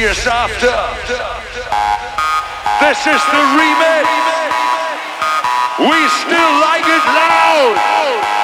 genius after, this is the remix. We still like it loud.